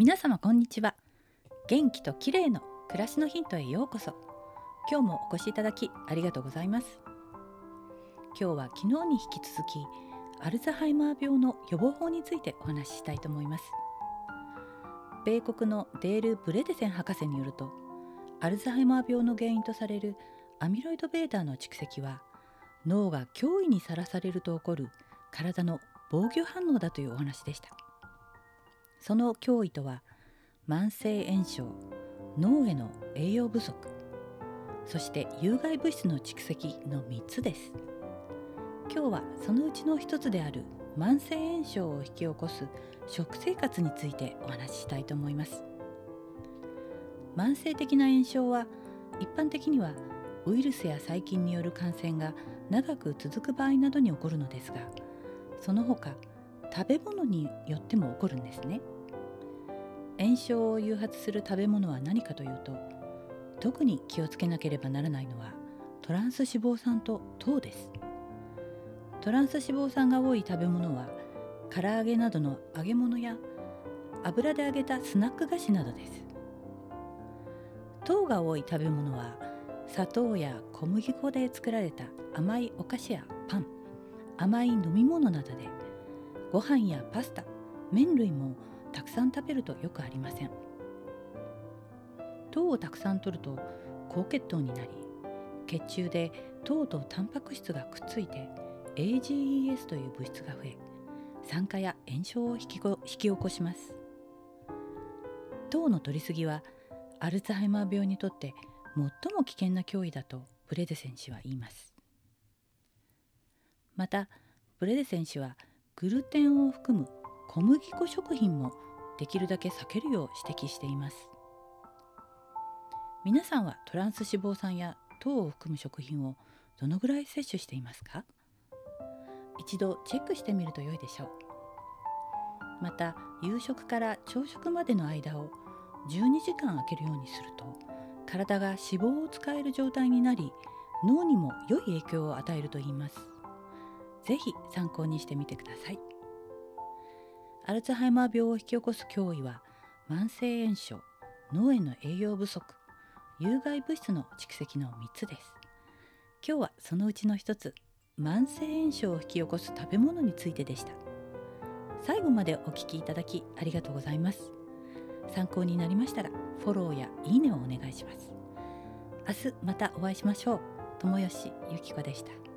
皆様こんにちは。元気と綺麗の暮らしのヒントへようこそ。今日もお越しいただきありがとうございます。今日は昨日に引き続きアルツハイマー病の予防法についてお話ししたいと思います。米国のデール・ブレデセン博士によるとアルツハイマー病の原因とされるアミロイド β の蓄積は脳が脅威にさらされると起こる体の防御反応だというお話でした。その脅威とは慢性炎症脳への栄養不足そして有害物質の蓄積の3つです。今日はそのうちの一つである慢性炎症を引き起こす食生活についてお話ししたいと思います。慢性的な炎症は一般的にはウイルスや細菌による感染が長く続く場合などに起こるのですがその他食べ物によっても起こるんですね。炎症を誘発する食べ物は何かというと特に気をつけなければならないのはトランス脂肪酸と糖です。トランス脂肪酸が多い食べ物は唐揚げなどの揚げ物や油で揚げたスナック菓子などです。糖が多い食べ物は砂糖や小麦粉で作られた甘いお菓子やパン甘い飲み物などでご飯やパスタ麺類もたくさん食べるとよくありません。糖をたくさん摂ると高血糖になり血中で糖とタンパク質がくっついて AGES という物質が増え酸化や炎症を引き引き起こします。糖の摂りすぎはアルツハイマー病にとって最も危険な脅威だとブレデセン氏は言います。またブレデセン氏はグルテンを含む小麦粉食品もできるだけ避けるよう指摘しています。皆さんはトランス脂肪酸や糖を含む食品をどのぐらい摂取していますか？一度チェックしてみると良いでしょう。また夕食から朝食までの間を12時間空けるようにすると体が脂肪を使える状態になり脳にも良い影響を与えるといいます。ぜひ参考にしてみてください。アルツハイマー病を引き起こす脅威は慢性炎症脳への栄養不足有害物質の蓄積の3つです。今日はそのうちの一つ慢性炎症を引き起こす食べ物についてでした。最後までお聞きいただきありがとうございます。参考になりましたらフォローやいいねをお願いします。明日またお会いしましょう。友吉ゆき子でした。